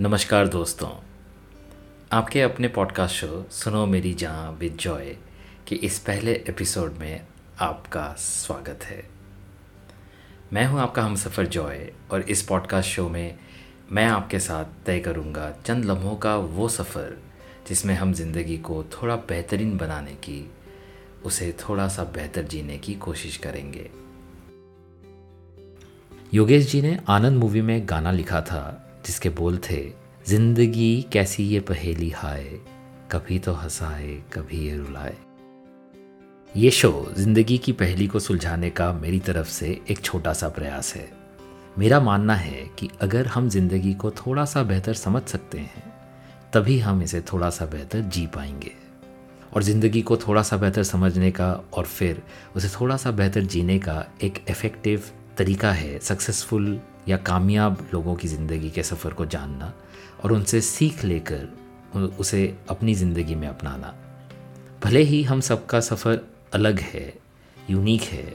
नमस्कार दोस्तों। आपके अपने पॉडकास्ट शो सुनो मेरी जहाँ विद जॉय, के इस पहले एपिसोड में आपका स्वागत है। मैं हूँ आपका हम सफ़र जॉय, और इस पॉडकास्ट शो में मैं आपके साथ तय करूँगा चंद लम्हों का वो सफ़र, जिसमें हम ज़िंदगी को थोड़ा बेहतरीन बनाने की, उसे थोड़ा सा बेहतर जीने की कोशिश करेंगे। योगेश जी ने आनंद मूवी में गाना लिखा था। जिसके बोल थे, ज़िंदगी कैसी ये पहेली हाय, कभी तो हंसाए, कभी ये रुलाए। ये शो ज़िंदगी की पहेली को सुलझाने का मेरी तरफ़ से एक छोटा सा प्रयास है। मेरा मानना है कि अगर हम ज़िंदगी को थोड़ा सा बेहतर समझ सकते हैं, तभी हम इसे थोड़ा सा बेहतर जी पाएँगे। और ज़िंदगी को थोड़ा सा बेहतर समझने का और फिर उसे थोड़ा सा बेहतर जीने का एक इफ़ेक्टिव तरीका है सक्सेसफुल या कामयाब लोगों की ज़िंदगी के सफ़र को जानना और उनसे सीख लेकर उसे अपनी ज़िंदगी में अपनाना। भले ही हम सबका सफ़र अलग है, यूनिक है,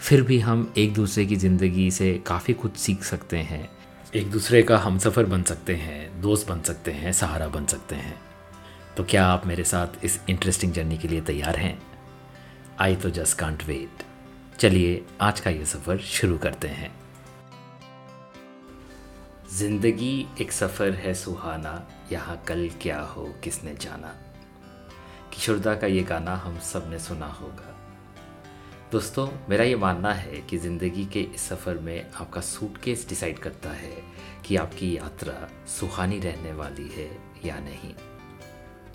फिर भी हम एक दूसरे की ज़िंदगी से काफ़ी कुछ सीख सकते हैं। एक दूसरे का हम सफ़र बन सकते हैं, दोस्त बन सकते हैं, सहारा बन सकते हैं। तो क्या आप मेरे साथ इस इंटरेस्टिंग जर्नी के लिए तैयार हैं? आई तो जस्ट कांट वेट चलिए, आज का ये सफ़र शुरू करते हैं। ज़िंदगी एक सफ़र है सुहाना, यहाँ कल क्या हो, किसने जाना। किशोरदा का ये गाना हम सबने सुना होगा। दोस्तों, मेरा ये मानना है कि ज़िंदगी के इस सफ़र में आपका सूटकेस डिसाइड करता है कि आपकी यात्रा सुहानी रहने वाली है या नहीं।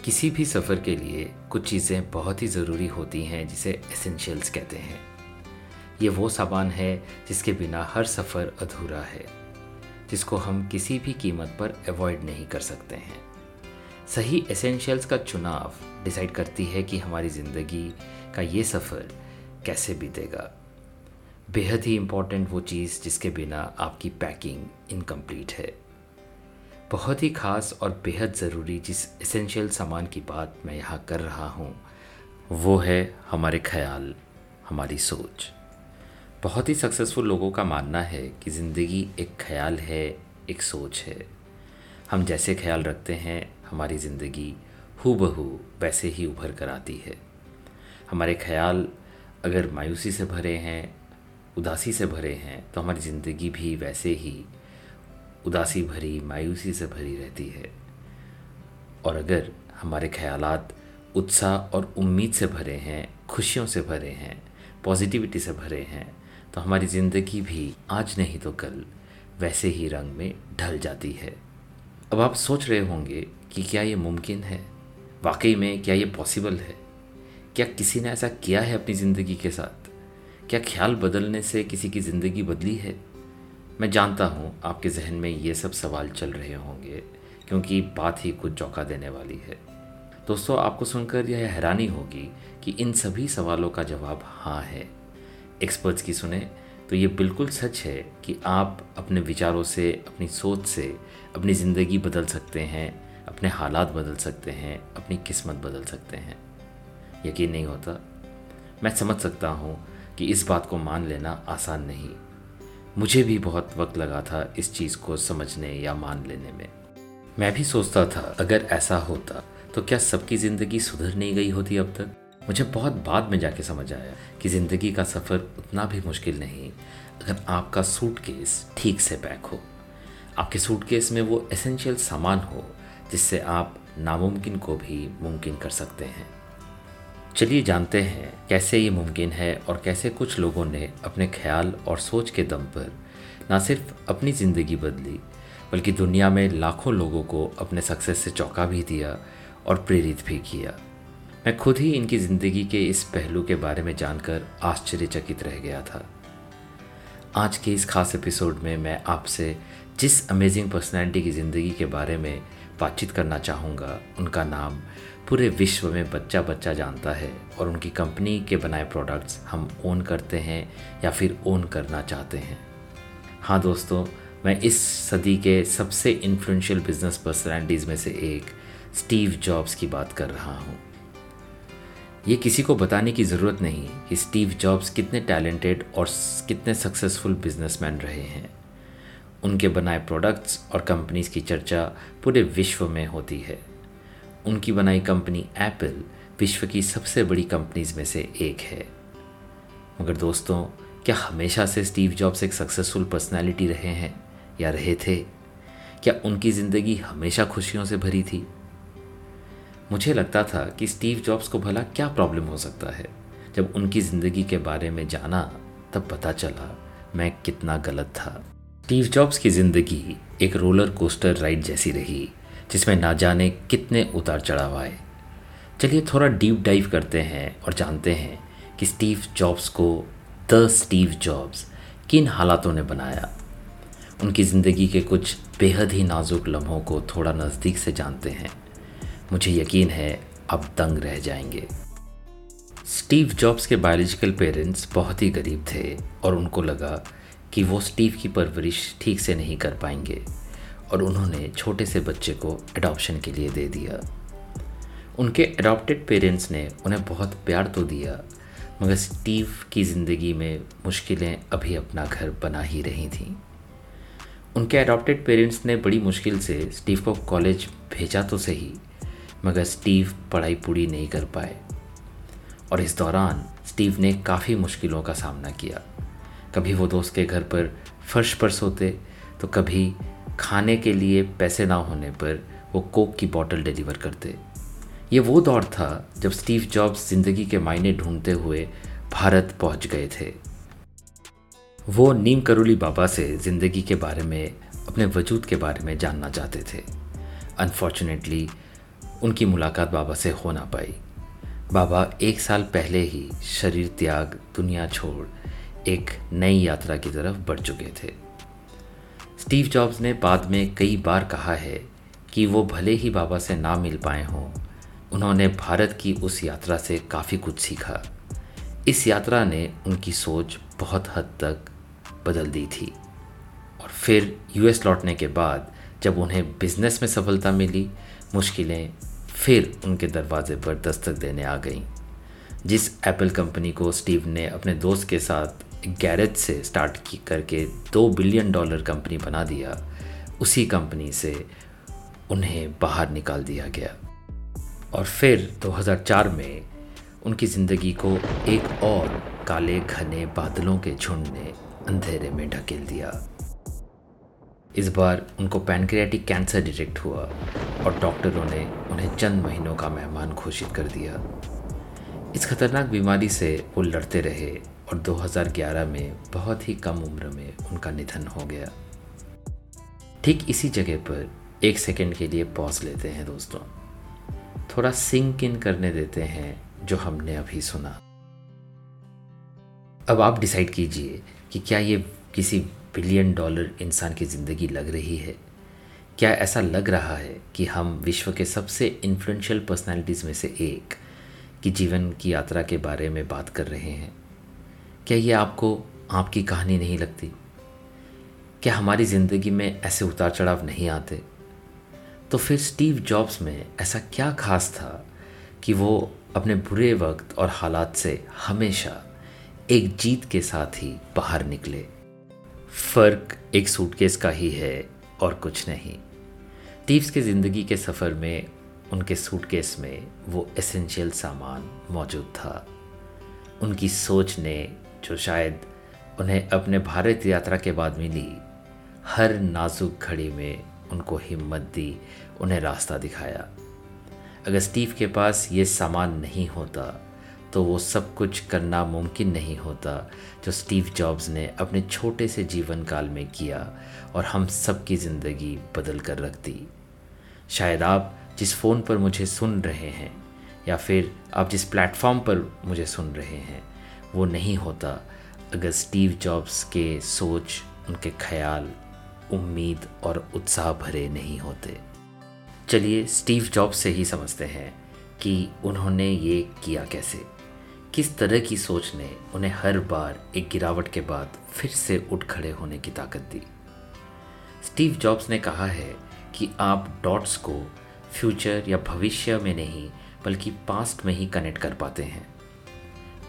किसी भी सफ़र के लिए कुछ चीज़ें बहुत ही ज़रूरी होती हैं, जिसे एसेंशियल्स कहते हैं। ये वो सामान है जिसके बिना हर सफ़र अधूरा है। जिसको हम किसी भी कीमत पर अवॉइड नहीं कर सकते हैं। सही एसेंशियल्स का चुनाव डिसाइड करती है कि हमारी ज़िंदगी का ये सफ़र कैसे बीतेगा। बेहद ही इंपॉर्टेंट वो चीज़ जिसके बिना आपकी पैकिंग इनकम्प्लीट है। बहुत ही ख़ास और बेहद ज़रूरी जिस एसेंशियल सामान की बात मैं यहाँ कर रहा हूँ, वो है हमारे ख्याल, हमारी सोच। बहुत ही सक्सेसफुल लोगों का मानना है कि ज़िंदगी एक ख्याल है, एक सोच है। हम जैसे ख्याल रखते हैं, हमारी ज़िंदगी हु बहू वैसे ही उभर कर आती है। हमारे ख्याल अगर मायूसी से भरे हैं, उदासी से भरे हैं तो हमारी ज़िंदगी भी वैसे ही उदासी भरी, मायूसी से भरी रहती है। और अगर हमारे ख्यालात उत्साह और उम्मीद से भरे हैं, खुशियों से भरे हैं पॉजिटिविटी से भरे हैं तो हमारी ज़िंदगी भी आज नहीं तो कल वैसे ही रंग में ढल जाती है। अब आप सोच रहे होंगे कि क्या ये मुमकिन है? वाकई में क्या ये पॉसिबल है? क्या किसी ने ऐसा किया है अपनी ज़िंदगी के साथ? क्या ख्याल बदलने से किसी की ज़िंदगी बदली है? मैं जानता हूँ आपके जहन में ये सब सवाल चल रहे होंगे, क्योंकि बात ही कुछ चौंका देने वाली है। दोस्तों, आपको सुनकर यह हैरानी होगी कि इन सभी सवालों का जवाब हाँ है। एक्सपर्ट्स की सुने तो ये बिल्कुल सच है कि आप अपने विचारों से, अपनी सोच से, अपनी ज़िंदगी बदल सकते हैं, अपने हालात बदल सकते हैं, अपनी किस्मत बदल सकते हैं। यकीन नहीं होता? मैं समझ सकता हूँ कि इस बात को मान लेना आसान नहीं। मुझे भी बहुत वक्त लगा था इस चीज़ को समझने या मान लेने में। मैं भी सोचता था, अगर ऐसा होता तो क्या सबकी ज़िंदगी सुधर नहीं गई होती अब तक? मुझे बहुत बाद में जाके समझ आया कि ज़िंदगी का सफ़र उतना भी मुश्किल नहीं, अगर आपका सूटकेस ठीक से पैक हो। आपके सूटकेस में वो एसेंशियल सामान हो, जिससे आप नामुमकिन को भी मुमकिन कर सकते हैं। चलिए जानते हैं कैसे ये मुमकिन है और कैसे कुछ लोगों ने अपने ख्याल और सोच के दम पर ना सिर्फ़ अपनी ज़िंदगी बदली, बल्कि दुनिया में लाखों लोगों को अपने सक्सेस से चौंका भी दिया और प्रेरित भी किया। मैं खुद ही इनकी ज़िंदगी के इस पहलू के बारे में जानकर आश्चर्यचकित रह गया था। आज के इस खास एपिसोड में मैं आपसे जिस अमेजिंग पर्सनैलिटी की ज़िंदगी के बारे में बातचीत करना चाहूँगा, उनका नाम पूरे विश्व में बच्चा बच्चा जानता है और उनकी कंपनी के बनाए प्रोडक्ट्स हम ओन करते हैं या फिर ओन करना चाहते हैं। हाँ दोस्तों, मैं इस सदी के सबसे इन्फ्लुएंशियल बिज़नेस पर्सनैलिटीज़ में से एक स्टीव जॉब्स की बात कर रहा हूँ। ये किसी को बताने की ज़रूरत नहीं कि स्टीव जॉब्स कितने टैलेंटेड और कितने सक्सेसफुल बिजनेसमैन रहे हैं। उनके बनाए प्रोडक्ट्स और कंपनीज़ की चर्चा पूरे विश्व में होती है। उनकी बनाई कंपनी एप्पल विश्व की सबसे बड़ी कंपनीज़ में से एक है। मगर दोस्तों, क्या हमेशा से स्टीव जॉब्स एक सक्सेसफुल पर्सनालिटी रहे हैं या रहे थे? क्या उनकी ज़िंदगी हमेशा खुशियों से भरी थी? मुझे लगता था कि स्टीव जॉब्स को भला क्या प्रॉब्लम हो सकता है। जब उनकी ज़िंदगी के बारे में जाना, तब पता चला मैं कितना गलत था। स्टीव जॉब्स की ज़िंदगी एक रोलर कोस्टर राइड जैसी रही, जिसमें ना जाने कितने उतार चढ़ाव आए। चलिए थोड़ा डीप डाइव करते हैं और जानते हैं कि स्टीव जॉब्स को द स्टीव जॉब्स किन हालातों ने बनाया। उनकी ज़िंदगी के कुछ बेहद ही नाजुक लम्हों को थोड़ा नज़दीक से जानते हैं। मुझे यकीन है, अब दंग रह जाएँगे। स्टीव जॉब्स के बायोलॉजिकल पेरेंट्स बहुत ही गरीब थे और उनको लगा कि वो स्टीव की परवरिश ठीक से नहीं कर पाएँगे और उन्होंने छोटे से बच्चे को एडॉप्शन के लिए दे दिया। उनके एडॉप्टेड पेरेंट्स ने उन्हें बहुत प्यार तो दिया, मगर स्टीव की ज़िंदगी में मुश्किलें अभी अपना घर बना ही रही थीं। उनके अडॉप्टेड पेरेंट्स ने बड़ी मुश्किल से स्टीव को कॉलेज भेजा तो सही मगर स्टीव पढ़ाई पूरी नहीं कर पाए। और इस दौरान स्टीव ने काफ़ी मुश्किलों का सामना किया। कभी वो दोस्त के घर पर फर्श पर सोते तो कभी खाने के लिए पैसे ना होने पर वो कोक की बॉटल डिलीवर करते। ये वो दौर था जब स्टीव जॉब्स ज़िंदगी के मायने ढूंढते हुए भारत पहुँच गए थे। वो नीम करोली बाबा से ज़िंदगी के बारे में, अपने वजूद के बारे में जानना चाहते थे। अनफॉर्चुनेटली उनकी मुलाकात बाबा से हो ना पाई। बाबा एक साल पहले ही शरीर त्याग, दुनिया छोड़, एक नई यात्रा की तरफ़ बढ़ चुके थे। स्टीव जॉब्स ने बाद में कई बार कहा है कि वो भले ही बाबा से ना मिल पाए हों, उन्होंने भारत की उस यात्रा से काफ़ी कुछ सीखा। इस यात्रा ने उनकी सोच बहुत हद तक बदल दी थी। और फिर यूएस लौटने के बाद जब उन्हें बिज़नेस में सफलता मिली मुश्किलें फिर उनके दरवाजे पर दस्तक देने आ गईं, जिस एप्पल कंपनी को स्टीव ने अपने दोस्त के साथ गैरेज से स्टार्ट की करके दो बिलियन डॉलर कंपनी बना दिया, उसी कंपनी से उन्हें बाहर निकाल दिया गया। और फिर 2004 में उनकी ज़िंदगी को एक और काले घने बादलों के झुंड ने अंधेरे में ढकेल दिया। इस बार उनको पैनक्रियाटिक कैंसर डिटेक्ट हुआ और डॉक्टरों ने उन्हें चंद महीनों का मेहमान घोषित कर दिया। इस खतरनाक बीमारी से वो लड़ते रहे और 2011 में बहुत ही कम उम्र में उनका निधन हो गया। ठीक इसी जगह पर एक सेकंड के लिए पॉज लेते हैं दोस्तों। थोड़ा सिंक इन करने देते हैं जो हमने अभी सुना। अब आप डिसाइड कीजिए कि क्या ये किसी बिलियन डॉलर इंसान की ज़िंदगी लग रही है। क्या ऐसा लग रहा है कि हम विश्व के सबसे इन्फ्लुएंशियल पर्सनालिटीज़ में से एक की जीवन की यात्रा के बारे में बात कर रहे हैं? क्या ये आपको, आपकी कहानी नहीं लगती? क्या हमारी ज़िंदगी में ऐसे उतार चढ़ाव नहीं आते? तो फिर स्टीव जॉब्स में ऐसा क्या खास था कि वो अपने बुरे वक्त और हालात से हमेशा एक जीत के साथ ही बाहर निकले? फ़र्क एक सूटकेस का ही है और कुछ नहीं। टीव्स के ज़िंदगी के सफ़र में, उनके सूटकेस में वो एसेंशियल सामान मौजूद था। उनकी सोच ने, जो शायद उन्हें अपने भारत यात्रा के बाद मिली, हर नाजुक घड़ी में उनको हिम्मत दी, उन्हें रास्ता दिखाया। अगर स्टीव के पास ये सामान नहीं होता तो वो सब कुछ करना मुमकिन नहीं होता, जो स्टीव जॉब्स ने अपने छोटे से जीवन काल में किया और हम सब की ज़िंदगी बदल कर रख दी। शायद आप जिस फ़ोन पर मुझे सुन रहे हैं, या फिर आप जिस प्लेटफॉर्म पर मुझे सुन रहे हैं, वो नहीं होता अगर स्टीव जॉब्स के सोच, उनके ख्याल, उम्मीद और उत्साह भरे नहीं होते। चलिए स्टीव जॉब्स से ही समझते हैं कि उन्होंने ये किया कैसे। किस तरह की सोच ने उन्हें हर बार एक गिरावट के बाद फिर से उठ खड़े होने की ताकत दी? स्टीव जॉब्स ने कहा है कि आप डॉट्स को फ्यूचर या भविष्य में नहीं, बल्कि पास्ट में ही कनेक्ट कर पाते हैं।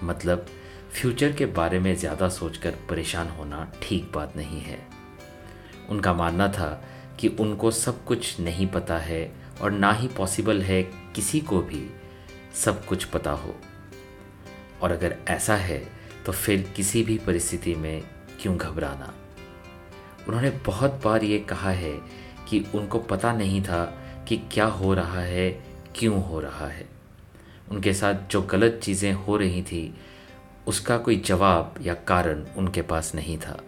मतलब फ्यूचर के बारे में ज़्यादा सोचकर परेशान होना ठीक बात नहीं है। उनका मानना था कि उनको सब कुछ नहीं पता है और ना ही पॉसिबल है किसी को भी सब कुछ पता हो। और अगर ऐसा है तो फिर किसी भी परिस्थिति में क्यों घबराना? उन्होंने बहुत बार ये कहा है कि उनको पता नहीं था कि क्या हो रहा है, क्यों हो रहा है। उनके साथ जो गलत चीज़ें हो रही थी, उसका कोई जवाब या कारण उनके पास नहीं था।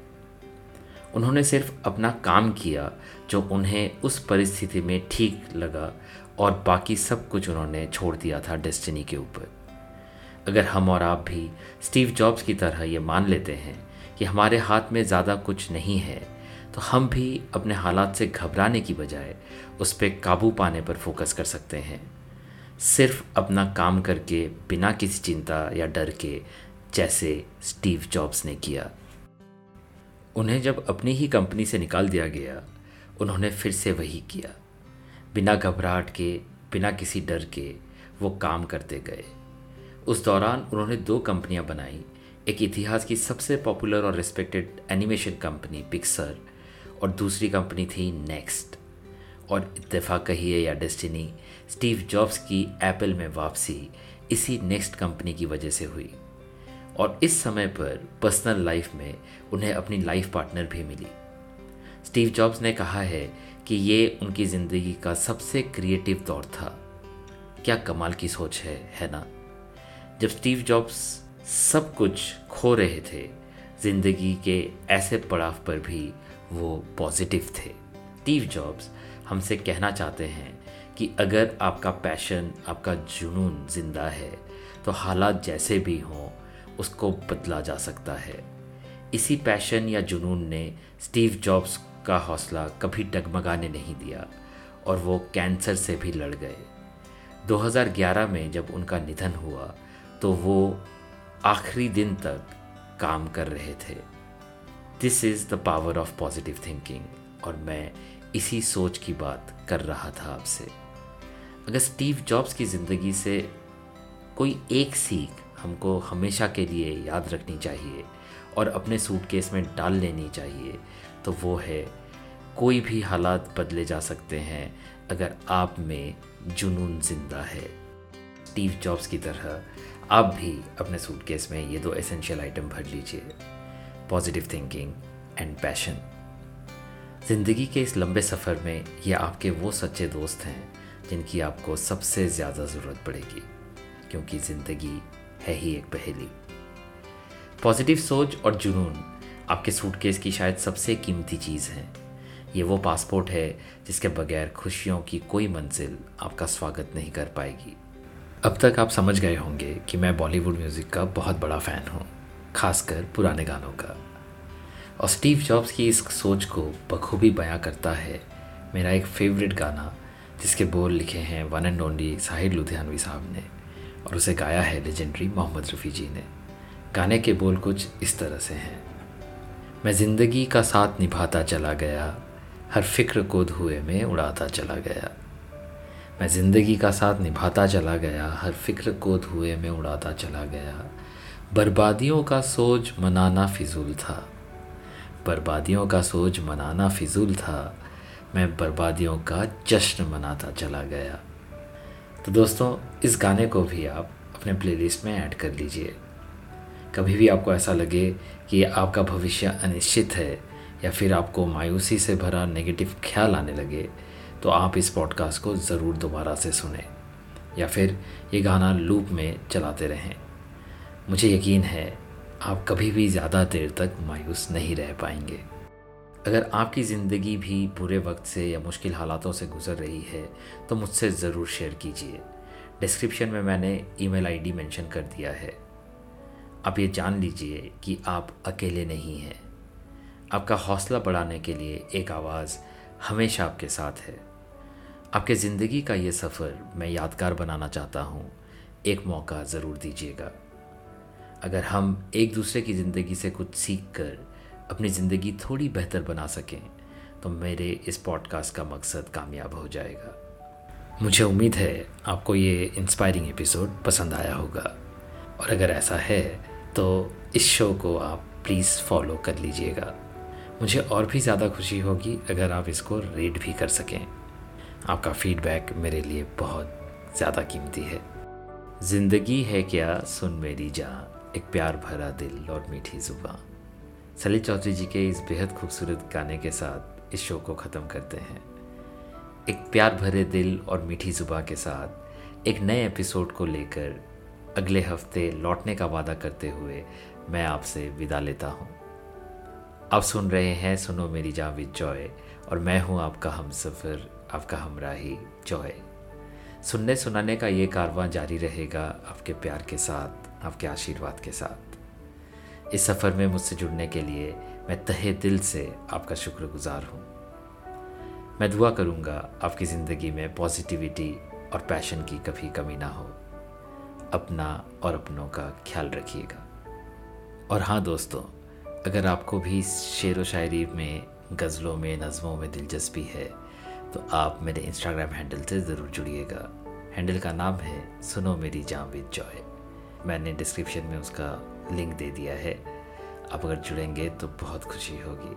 उन्होंने सिर्फ़ अपना काम किया, जो उन्हें उस परिस्थिति में ठीक लगा और बाकी सब कुछ उन्होंने छोड़ दिया था डेस्टिनी के ऊपर। अगर हम और आप भी स्टीव जॉब्स की तरह ये मान लेते हैं कि हमारे हाथ में ज़्यादा कुछ नहीं है तो हम भी अपने हालात से घबराने की बजाय उस पर काबू पाने पर फोकस कर सकते हैं। सिर्फ़ अपना काम करके, बिना किसी चिंता या डर के, जैसे स्टीव जॉब्स ने किया। उन्हें जब अपनी ही कंपनी से निकाल दिया गया, उन्होंने फिर से वही किया। बिना घबराहट के, बिना किसी डर के वो काम करते गए। उस दौरान उन्होंने दो कंपनियाँ बनाई। एक इतिहास की सबसे पॉपुलर और रिस्पेक्टेड एनिमेशन कंपनी पिक्सर और दूसरी कंपनी थी नेक्स्ट और इत्तेफाक कहिए या डेस्टिनी स्टीव जॉब्स की एप्पल में वापसी इसी नेक्स्ट कंपनी की वजह से हुई। और इस समय पर पर्सनल लाइफ में उन्हें अपनी लाइफ पार्टनर भी मिली। स्टीव जॉब्स ने कहा है कि ये उनकी ज़िंदगी का सबसे क्रिएटिव दौर था। क्या कमाल की सोच है है ना? जब स्टीव जॉब्स सब कुछ खो रहे थे, ज़िंदगी के ऐसे पड़ाव पर भी वो पॉजिटिव थे। स्टीव जॉब्स हमसे कहना चाहते हैं कि अगर आपका पैशन आपका जुनून ज़िंदा है तो हालात जैसे भी हों, उसको बदला जा सकता है। इसी पैशन या जुनून ने स्टीव जॉब्स का हौसला कभी डगमगाने नहीं दिया और वो कैंसर से भी लड़ गए। 2011 में जब उनका निधन हुआ तो वो आखिरी दिन तक काम कर रहे थे। This is the power of positive thinking और मैं इसी सोच की बात कर रहा था आपसे। अगर स्टीव जॉब्स की ज़िंदगी से कोई एक सीख हमको हमेशा के लिए याद रखनी चाहिए और अपने सूटकेस में डाल लेनी चाहिए तो वो है, कोई भी हालात बदले जा सकते हैं अगर आप में जुनून ज़िंदा है। स्टीव जॉब्स की तरह आप भी अपने सूटकेस में ये दो एसेंशियल आइटम भर लीजिए। पॉजिटिव थिंकिंग एंड पैशन ज़िंदगी के इस लंबे सफ़र में ये आपके वो सच्चे दोस्त हैं जिनकी आपको सबसे ज़्यादा ज़रूरत पड़ेगी, क्योंकि ज़िंदगी है ही एक पहेली। पॉजिटिव सोच और जुनून आपके सूटकेस की शायद सबसे कीमती चीज़ है। ये वो पासपोर्ट है जिसके बगैर खुशियों की कोई मंजिल आपका स्वागत नहीं कर पाएगी। अब तक आप समझ गए होंगे कि मैं बॉलीवुड म्यूज़िक का बहुत बड़ा फ़ैन हूँ, खासकर पुराने गानों का। और स्टीव जॉब्स की इस सोच को बखूबी बयां करता है मेरा एक फेवरेट गाना, जिसके बोल लिखे हैं one and only Sahir Ludhianvi sahab ने, और उसे गाया है लेजेंडरी मोहम्मद रफ़ी जी ने। गाने के बोल कुछ इस तरह से हैं। मैं ज़िंदगी का साथ निभाता चला गया, हर फ़िक्र को धुएँ में उड़ाता चला गया। मैं ज़िंदगी का साथ निभाता चला गया, हर फ़िक्र को धुएँ में उड़ाता चला गया। बर्बादियों का सोच मनाना फिजूल था। बर्बादियों का सोच मनाना फिजूल था। मैं बर्बादियों का जश्न मनाता चला गया। तो दोस्तों, इस गाने को भी आप अपने प्लेलिस्ट में ऐड कर लीजिए। कभी भी आपको ऐसा लगे कि आपका भविष्य अनिश्चित है या फिर आपको मायूसी से भरा नेगेटिव ख्याल आने लगे तो आप इस पॉडकास्ट को ज़रूर दोबारा से सुने, या फिर ये गाना लूप में चलाते रहें। मुझे यकीन है, आप कभी भी ज़्यादा देर तक मायूस नहीं रह पाएँगे। अगर आपकी ज़िंदगी भी बुरे वक्त से या मुश्किल हालातों से गुज़र रही है तो मुझसे ज़रूर शेयर कीजिए। डिस्क्रिप्शन में मैंने ईमेल आईडी मेंशन कर दिया है। आप ये जान लीजिए कि आप अकेले नहीं हैं। आपका हौसला बढ़ाने के लिए एक आवाज़ हमेशा आपके साथ है। आपके ज़िंदगी का ये सफ़र मैं यादगार बनाना चाहता हूँ। एक मौका ज़रूर दीजिएगा। अगर हम एक दूसरे की ज़िंदगी से कुछ सीख कर अपनी ज़िंदगी थोड़ी बेहतर बना सकें तो मेरे इस पॉडकास्ट का मकसद कामयाब हो जाएगा। मुझे उम्मीद है आपको ये इंस्पायरिंग एपिसोड पसंद आया होगा। और अगर ऐसा है तो इस शो को आप प्लीज़ फॉलो कर लीजिएगा। मुझे और भी ज़्यादा खुशी होगी अगर आप इसको रेट भी कर सकें। आपका फीडबैक मेरे लिए बहुत ज़्यादा कीमती है। ज़िंदगी है क्या? सुन मेरी जहाँ एक प्यार भरा दिल और मीठी जुबा सलील चौधरी जी के इस बेहद खूबसूरत गाने के साथ इस शो को ख़त्म करते हैं। एक प्यार भरे दिल और मीठी जुबा के साथ एक नए एपिसोड को लेकर अगले हफ़्ते लौटने का वादा करते हुए मैं आपसे विदा लेता हूँ। आप सुन रहे हैं सुनो मेरी जान विद जॉय और मैं हूँ आपका हम सफ़र आपका हमराही जॉय सुनने सुनाने का ये कारवां जारी रहेगा आपके प्यार के साथ, आपके आशीर्वाद के साथ. इस सफ़र में मुझसे जुड़ने के लिए मैं तहे दिल से आपका शुक्रगुजार हूँ. मैं दुआ करूँगा आपकी ज़िंदगी में पॉजिटिविटी और पैशन की कभी कमी ना हो. अपना और अपनों का ख्याल रखिएगा. और हाँ दोस्तों, अगर आपको भी शेर व शायरी में, गज़लों में, नज़मों में दिलचस्पी है तो आप मेरे इंस्टाग्राम हैंडल से ज़रूर जुड़िएगा। हैंडल का नाम है सुनो मेरी जाम विद जॉय मैंने डिस्क्रिप्शन में उसका लिंक दे दिया है। आप अगर जुड़ेंगे तो बहुत खुशी होगी।